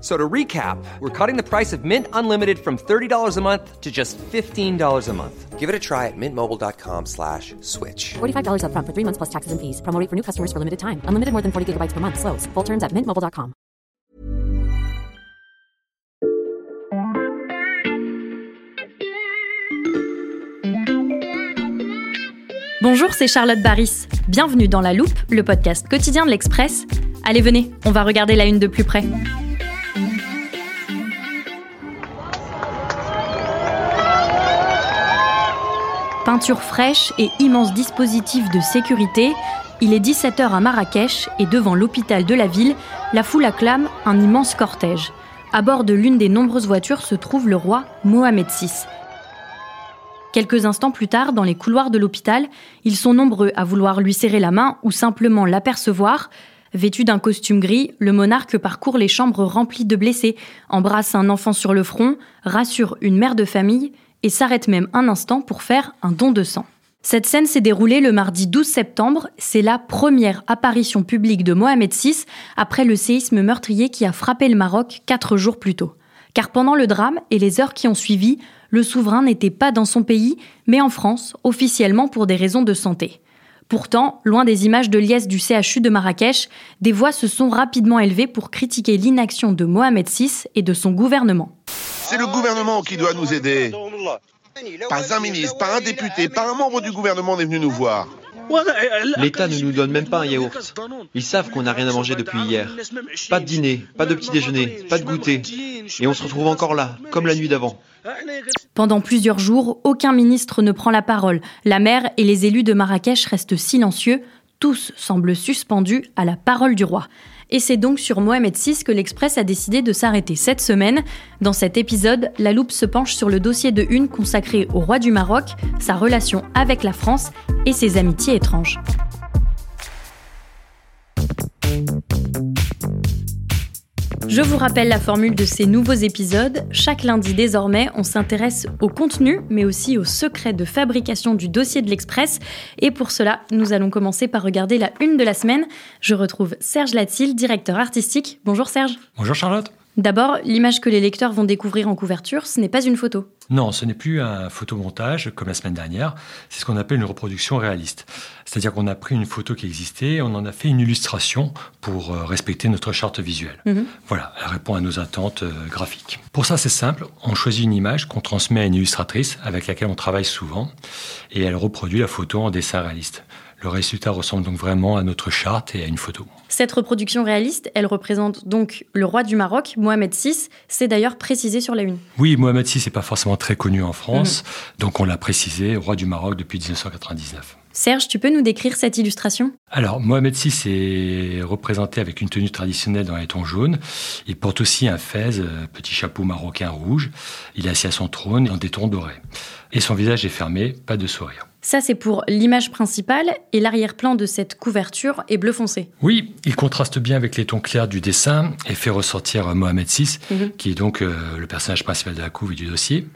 So to recap, we're cutting the price of Mint Unlimited from $30 a month to just $15 a month. Give it a try at mintmobile.com slash switch. $45 upfront for three months plus taxes and fees. Promo rate for new customers for limited time. Unlimited more than 40 gigabytes per month. Slows. Full terms at mintmobile.com. Bonjour, c'est Charlotte Baris. Bienvenue dans La Loupe, le podcast quotidien de l'Express. Allez, venez, on va regarder la une de plus près. Fraîche et immense dispositif de sécurité, il est 17h à Marrakech et devant l'hôpital de la ville, la foule acclame un immense cortège. À bord de l'une des nombreuses voitures se trouve le roi Mohamed VI. Quelques instants plus tard, dans les couloirs de l'hôpital, ils sont nombreux à vouloir lui serrer la main ou simplement l'apercevoir. Vêtu d'un costume gris, le monarque parcourt les chambres remplies de blessés, embrasse un enfant sur le front, rassure une mère de famille et s'arrête même un instant pour faire un don de sang. Cette scène s'est déroulée le mardi 12 septembre, c'est la première apparition publique de Mohamed VI après le séisme meurtrier qui a frappé le Maroc quatre jours plus tôt. Car pendant le drame et les heures qui ont suivi, le souverain n'était pas dans son pays, mais en France, officiellement pour des raisons de santé. Pourtant, loin des images de liesse du CHU de Marrakech, des voix se sont rapidement élevées pour critiquer l'inaction de Mohamed VI et de son gouvernement. C'est le gouvernement qui doit nous aider. Pas un ministre, pas un député, pas un membre du gouvernement n'est venu nous voir. L'État ne nous donne même pas un yaourt. Ils savent qu'on n'a rien à manger depuis hier. Pas de dîner, pas de petit déjeuner, pas de goûter. Et on se retrouve encore là, comme la nuit d'avant. Pendant plusieurs jours, aucun ministre ne prend la parole. La maire et les élus de Marrakech restent silencieux. Tous semblent suspendus à la parole du roi. Et c'est donc sur Mohamed VI que l'Express a décidé de s'arrêter cette semaine. Dans cet épisode, la loupe se penche sur le dossier de une consacré au roi du Maroc, sa relation avec la France et ses amitiés étranges. Je vous rappelle la formule de ces nouveaux épisodes. Chaque lundi désormais, on s'intéresse au contenu, mais aussi au secret de fabrication du dossier de l'Express. Et pour cela, nous allons commencer par regarder la une de la semaine. Je retrouve Serge Latil, directeur artistique. Bonjour Serge. Bonjour Charlotte. D'abord, l'image que les lecteurs vont découvrir en couverture, ce n'est pas une photo. Non, ce n'est plus un photomontage comme la semaine dernière, c'est ce qu'on appelle une reproduction réaliste. C'est-à-dire qu'on a pris une photo qui existait, on en a fait une illustration pour euh, respecter notre charte visuelle. Mhm. Voilà, elle répond à nos attentes euh, graphiques. Pour ça, c'est simple, on choisit une image qu'on transmet à une illustratrice avec laquelle on travaille souvent, et elle reproduit la photo en dessin réaliste. Le résultat ressemble donc vraiment à notre charte et à une photo. Cette reproduction réaliste, elle représente donc le roi du Maroc, Mohamed VI. C'est d'ailleurs précisé sur la une. Oui, Mohamed VI n'est pas forcément très connu en France, donc on l'a précisé, roi du Maroc depuis 1999. Serge, tu peux nous décrire cette illustration? Alors, Mohamed VI est représenté avec une tenue traditionnelle dans les tons jaunes. Il porte aussi un fez, euh, petit chapeau marocain rouge. Il est assis à son trône dans des tons dorés. Et son visage est fermé, pas de sourire. Ça, c'est pour l'image principale et l'arrière-plan de cette couverture est bleu foncé. Oui, il contraste bien avec les tons clairs du dessin et fait ressortir Mohamed VI, Mhm. qui est donc euh, le personnage principal de la couve et du dossier.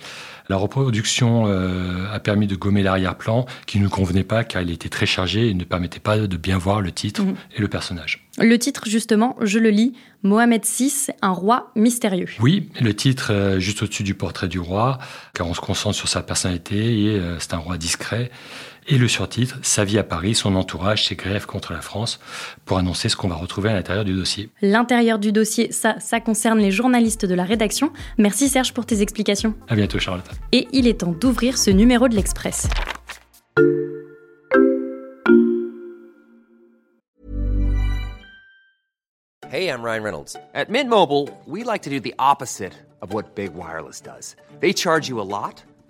La reproduction euh, a permis de gommer l'arrière-plan qui ne convenait pas car il était très chargé et ne permettait pas de bien voir le titre Mhm. et le personnage. Le titre, justement, je le lis Mohamed VI, un roi mystérieux. Oui, le titre euh, juste au-dessus du portrait du roi, car on se concentre sur sa personnalité et euh, c'est un roi discret. Et le surtitre, Sa vie à Paris, son entourage, ses grèves contre la France, pour annoncer ce qu'on va retrouver à l'intérieur du dossier. L'intérieur du dossier, ça, ça concerne les journalistes de la rédaction. Merci Serge pour tes explications. À bientôt, Charlotte. Et il est temps d'ouvrir ce numéro de l'Express. Hey, I'm Ryan Reynolds. At Mint Mobile, we like to do the opposite of what Big Wireless does. They charge you a lot,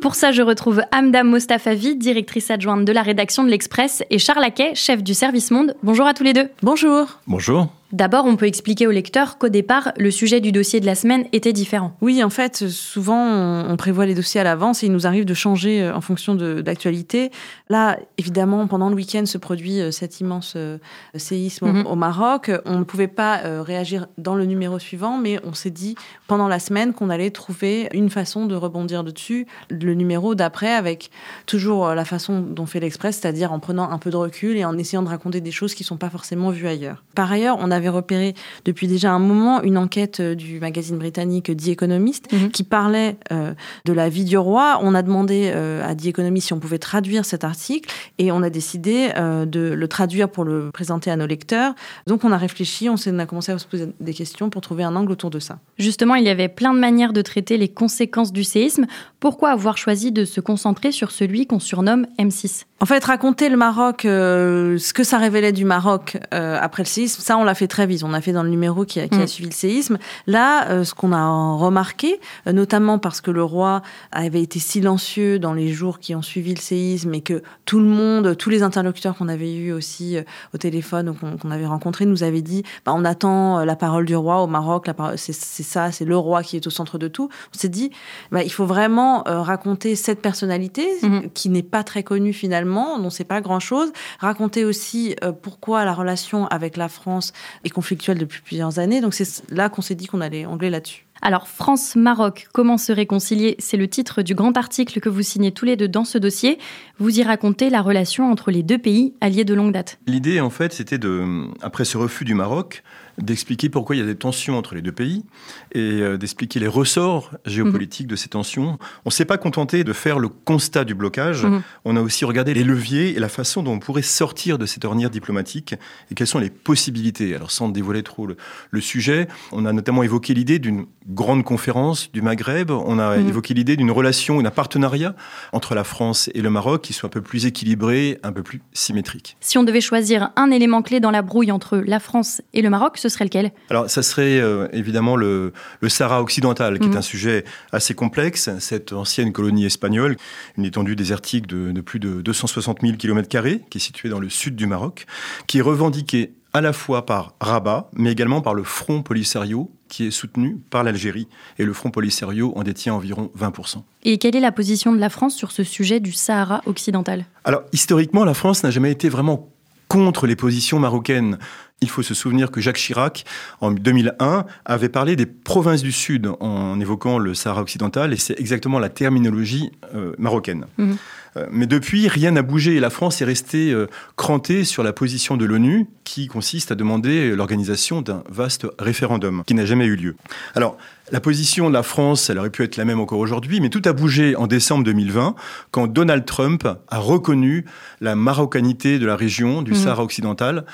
Pour ça, je retrouve Amda Mostafavi, directrice adjointe de la rédaction de l'Express, et Charles Laquet, chef du service Monde. Bonjour à tous les deux. Bonjour. Bonjour. D'abord, on peut expliquer au lecteur qu'au départ, le sujet du dossier de la semaine était différent. Oui, en fait, souvent, on prévoit les dossiers à l'avance et il nous arrive de changer euh, en fonction de d'actualité. Là, évidemment, pendant le week-end se produit euh, cet immense euh, séisme Mhm. au Maroc. On ne pouvait pas réagir dans le numéro suivant, mais on s'est dit pendant la semaine qu'on allait trouver une façon de rebondir dessus. Le numéro d'après, avec toujours la façon dont fait l'Express, c'est-à-dire en prenant un peu de recul et en essayant de raconter des choses qui ne sont pas forcément vues ailleurs. Par ailleurs, on avait repéré depuis déjà un moment une enquête euh, du magazine britannique The Economist Mhm. qui parlait euh, de la vie du roi. On a demandé euh, à The Economist si on pouvait traduire cet article et on a décidé euh, de le traduire pour le présenter à nos lecteurs. Donc on a réfléchi, on a commencé à se poser des questions pour trouver un angle autour de ça. Justement, il y avait plein de manières de traiter les conséquences du séisme. Pourquoi avoir choisi de se concentrer sur celui qu'on surnomme M6 En fait, raconter le Maroc, euh, ce que ça révélait du Maroc euh, après le séisme, ça on l'a fait très vite. On a fait dans le numéro qui a, qui a Mm. suivi le séisme. Là, euh, ce qu'on a remarqué, notamment parce que le roi avait été silencieux dans les jours qui ont suivi le séisme et que tout le monde, tous les interlocuteurs qu'on avait eus aussi au téléphone ou qu'on avait rencontrés nous avaient dit bah, on attend la parole du roi au Maroc, c'est ça, c'est le roi qui est au centre de tout. On s'est dit bah, il faut vraiment euh, raconter cette personnalité Mhm. qui n'est pas très connue finalement, dont c'est pas grand chose. Raconter aussi euh, pourquoi la relation avec la France est conflictuelle depuis plusieurs années. Donc c'est là qu'on s'est dit qu'on allait angler là-dessus. Alors, France-Maroc, comment se réconcilier? C'est le titre du grand article que vous signez tous les deux dans ce dossier. Vous y racontez la relation entre les deux pays alliés de longue date. L'idée, en fait, c'était de, après ce refus du Maroc, d'expliquer pourquoi il y a des tensions entre les deux pays et euh, d'expliquer les ressorts géopolitiques de ces tensions. On ne s'est pas contenté de faire le constat du blocage. Mhm. On a aussi regardé les leviers et la façon dont on pourrait sortir de cette ornière diplomatique et quelles sont les possibilités. Alors, sans dévoiler trop le, le sujet, on a notamment évoqué l'idée d'une grande conférence du Maghreb. On a Mhm. évoqué l'idée d'une relation, d'un partenariat entre la France et le Maroc qui soit un peu plus équilibré, un peu plus symétrique. Si on devait choisir un élément clé dans la brouille entre la France et le Maroc, ce serait lequel? Alors, ça serait euh, évidemment le, le Sahara occidental, qui Mhm. est un sujet assez complexe. Cette ancienne colonie espagnole, une étendue désertique de, de plus de 260 000 km, qui est située dans le sud du Maroc, qui est revendiquée à la fois par Rabat, mais également par le Front Polisario, qui est soutenu par l'Algérie. Et le Front Polisario en détient environ 20%. Et quelle est la position de la France sur ce sujet du Sahara occidental? Alors, historiquement, la France n'a jamais été vraiment contre les positions marocaines. Il faut se souvenir que Jacques Chirac, en 2001, avait parlé des provinces du Sud en évoquant le Sahara occidental, et c'est exactement la terminologie euh, marocaine. Mhm. Euh, mais depuis, rien n'a bougé, et la France est restée euh, crantée sur la position de l'ONU, qui consiste à demander l'organisation d'un vaste référendum, qui n'a jamais eu lieu. Alors, la position de la France, elle aurait pu être la même encore aujourd'hui, mais tout a bougé en décembre 2020, quand Donald Trump a reconnu la marocanité de la région du Mhm. Sahara occidental.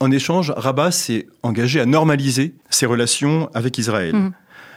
En échange, Rabat s'est engagé à normaliser ses relations avec Israël. Mhm.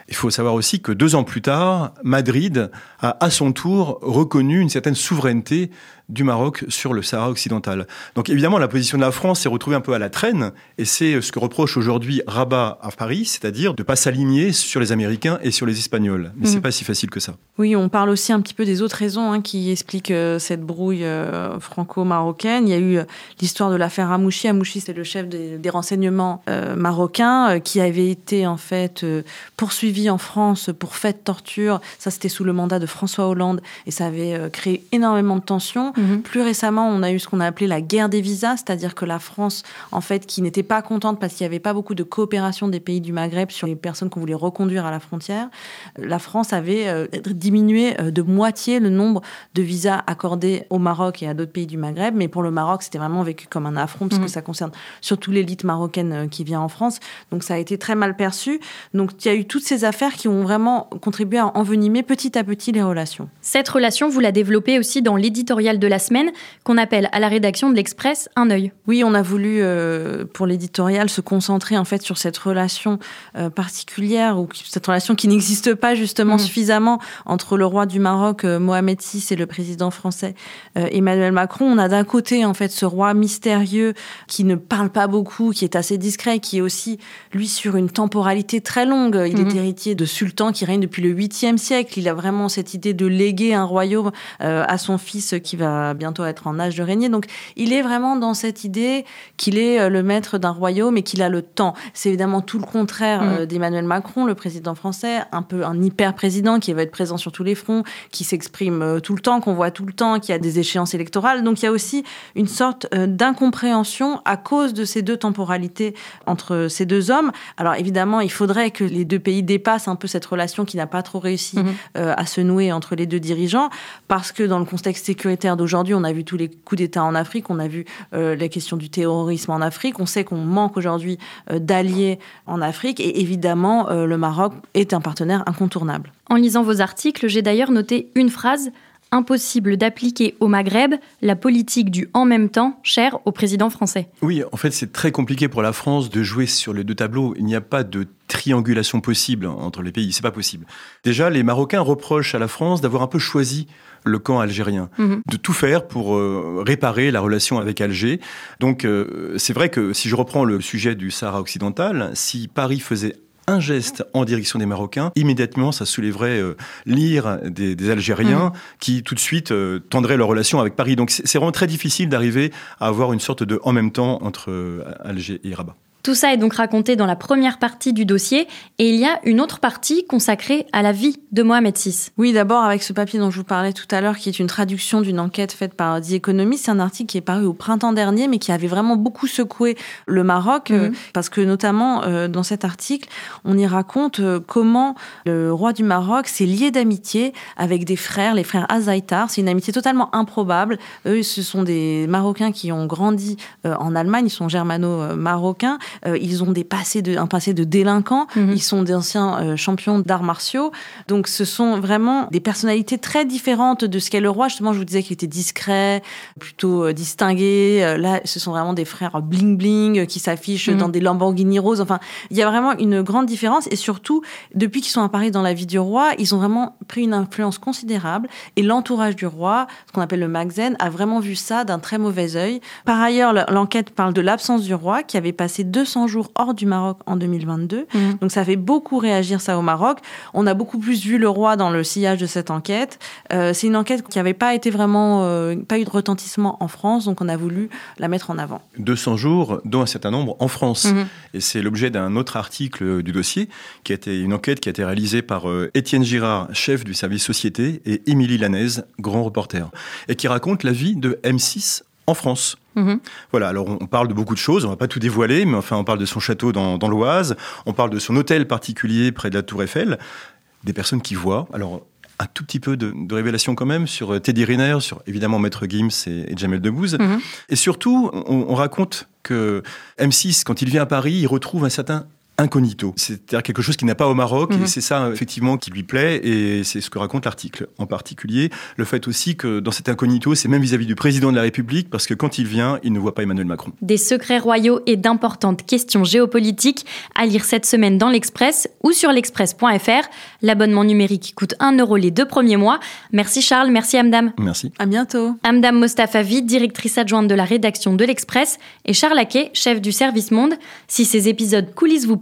Il faut savoir aussi que deux ans plus tard, Madrid a à son tour reconnu une certaine souveraineté du Maroc sur le Sahara occidental. Donc évidemment, la position de la France s'est retrouvée un peu à la traîne, et c'est ce que reproche aujourd'hui Rabat à Paris, c'est-à-dire de ne pas s'aligner sur les Américains et sur les Espagnols. Mais Mhm. c'est pas si facile que ça. Oui, on parle aussi un petit peu des autres raisons hein, qui expliquent euh, cette brouille euh, franco-marocaine. Il y a eu euh, l'histoire de l'affaire Amouchi. Amouchi, c'est le chef des, des renseignements euh, marocains euh, qui avait été en fait euh, poursuivi en France pour fait de torture. Ça, c'était sous le mandat de François Hollande et ça avait euh, créé énormément de tensions. Mhm. Plus récemment, on a eu ce qu'on a appelé la guerre des visas, c'est-à-dire que la France, en fait, qui n'était pas contente parce qu'il n'y avait pas beaucoup de coopération des pays du Maghreb sur les personnes qu'on voulait reconduire à la frontière, la France avait euh, diminué euh, de moitié le nombre de visas accordés au Maroc et à d'autres pays du Maghreb. Mais pour le Maroc, c'était vraiment vécu comme un affront parce que mhm. ça concerne surtout l'élite marocaine euh, qui vient en France. Donc ça a été très mal perçu. Donc il y a eu toutes ces affaires qui ont vraiment contribué à envenimer petit à petit les relations. Cette relation, vous la développez aussi dans l'éditorial de la semaine qu'on appelle à la rédaction de l'Express un œil. Oui, on a voulu pour l'éditorial se concentrer en fait sur cette relation particulière ou cette relation qui n'existe pas justement mhm. suffisamment entre le roi du Maroc euh, Mohamed VI et le président français euh, Emmanuel Macron. On a d'un côté en fait ce roi mystérieux qui ne parle pas beaucoup, qui est assez discret, qui est aussi lui sur une temporalité très longue. Il est mhm. héritier de sultans qui règnent depuis le 8e siècle. Il a vraiment cette idée de léguer un royaume euh, à son fils qui va bientôt être en âge de régner. Donc il est vraiment dans cette idée qu'il est le maître d'un royaume et qu'il a le temps. C'est évidemment tout le contraire mhm. d'Emmanuel Macron, le président français, un peu un hyper président qui va être présent sur tous les fronts, qui s'exprime euh, tout le temps, qu'on voit tout le temps, qui a des échéances électorales. Donc il y a aussi une sorte euh, d'incompréhension à cause de ces deux temporalités entre ces deux hommes. Alors évidemment, il faudrait que les deux pays dépassent un peu cette relation qui n'a pas trop réussi mhm. euh, à se nouer entre les deux dirigeants, parce que dans le contexte sécuritaire d'aujourd'hui, on a vu tous les coups d'État en Afrique, on a vu la question du terrorisme en Afrique, on sait qu'on manque aujourd'hui d'alliés en Afrique, et évidemment, le Maroc est un partenaire incontournable. En lisant vos articles, j'ai d'ailleurs noté une phrase impossible d'appliquer au Maghreb la politique du en même temps chère au président français. Oui, en fait, c'est très compliqué pour la France de jouer sur les deux tableaux. Il n'y a pas de triangulation possible entre les pays, c'est pas possible. Déjà, les Marocains reprochent à la France d'avoir un peu choisi le camp algérien, mhm. de tout faire pour euh, réparer la relation avec Alger. Donc, euh, c'est vrai que si je reprends le sujet du Sahara occidental, si Paris faisait un geste en direction des Marocains, immédiatement, ça soulèverait euh, l'ire des, Algériens mm. qui, tout de suite, euh, tendraient leur relation avec Paris. Donc, c'est vraiment très difficile d'arriver à avoir une sorte de en même temps entre euh, Alger et Rabat. Tout ça est donc raconté dans la première partie du dossier et il y a une autre partie consacrée à la vie de Mohamed VI. Oui, d'abord avec ce papier dont je vous parlais tout à l'heure qui est une traduction d'une enquête faite par The Economist. C'est un article qui est paru au printemps dernier mais qui avait vraiment beaucoup secoué le Maroc euh, mhm. parce que notamment euh, dans cet article, on y raconte euh, comment le roi du Maroc s'est lié d'amitié avec des frères, les frères Azaitar. C'est une amitié totalement improbable. Eux, ce sont des Marocains qui ont grandi en Allemagne, ils sont germano-marocains euh, ils ont des passés de, un passé de délinquants. Mhm. Ils sont d'anciens euh, champions d'arts martiaux. Donc, ce sont vraiment des personnalités très différentes de ce qu'est le roi. Justement, je vous disais qu'il était discret, plutôt euh, distingué. là, ce sont vraiment des frères bling bling qui s'affichent mhm. dans des Lamborghini roses. Enfin, il y a vraiment une grande différence. Et surtout, depuis qu'ils sont apparus dans la vie du roi, ils ont vraiment pris une influence considérable. Et l'entourage du roi, ce qu'on appelle le Magzen, a vraiment vu ça d'un très mauvais œil. Par ailleurs, l'enquête parle de l'absence du roi qui avait passé deux 200 jours hors du Maroc en 2022. Mmh. Donc ça fait beaucoup réagir ça au Maroc. On a beaucoup plus vu le roi dans le sillage de cette enquête. Euh, c'est une enquête qui n'avait pas été vraiment, euh, pas eu de retentissement en France, donc on a voulu la mettre en avant. 200 jours, dont un certain nombre en France. Mmh. Et c'est l'objet d'un autre article du dossier, qui a été une enquête qui a été réalisée par euh, Étienne Girard, chef du service société, et Émilie Lanaise, grand reporter, et qui raconte la vie de M6 en France. Mhm. Voilà, alors on parle de beaucoup de choses, on va pas tout dévoiler, mais enfin on parle de son château dans, l'Oise, on parle de son hôtel particulier près de la Tour Eiffel, des personnes qui voient. Alors un tout petit peu de, révélation quand même sur euh, Teddy Riner, sur évidemment Maître Gims et, Jamel Debbouze. Mhm. Et surtout, on, on, raconte que M6, quand il vient à Paris, il retrouve un certain incognito. C'est-à-dire quelque chose qui n'a pas au Maroc, et mhm. c'est ça effectivement qui lui plaît, et c'est ce que raconte l'article. En particulier, le fait aussi que dans cet incognito, c'est même vis-à-vis du président de la République, parce que quand il vient, il ne voit pas Emmanuel Macron. Des secrets royaux et d'importantes questions géopolitiques à lire cette semaine dans l'Express ou sur l'express.fr. L'abonnement numérique coûte 1 euro les deux premiers mois. Merci Charles, merci Amdam. Merci. À bientôt. Amdam Mostafavi, directrice adjointe de la rédaction de l'Express, et Charles Aquet, chef du service Monde. Si ces épisodes coulisses vous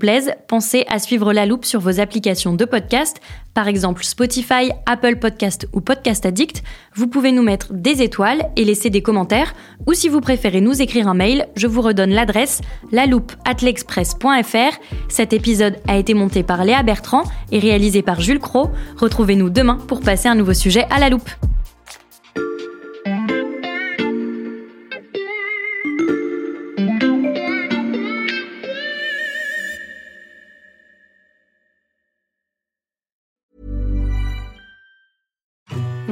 pensez à suivre la loupe sur vos applications de podcast, par exemple Spotify, Apple Podcast ou Podcast Addict. Vous pouvez nous mettre des étoiles et laisser des commentaires, ou si vous préférez nous écrire un mail, je vous redonne l'adresse laloupe@l'express.fr. Cet épisode a été monté par Léa Bertrand et réalisé par Jules Cro. Retrouvez-nous demain pour passer un nouveau sujet à la loupe.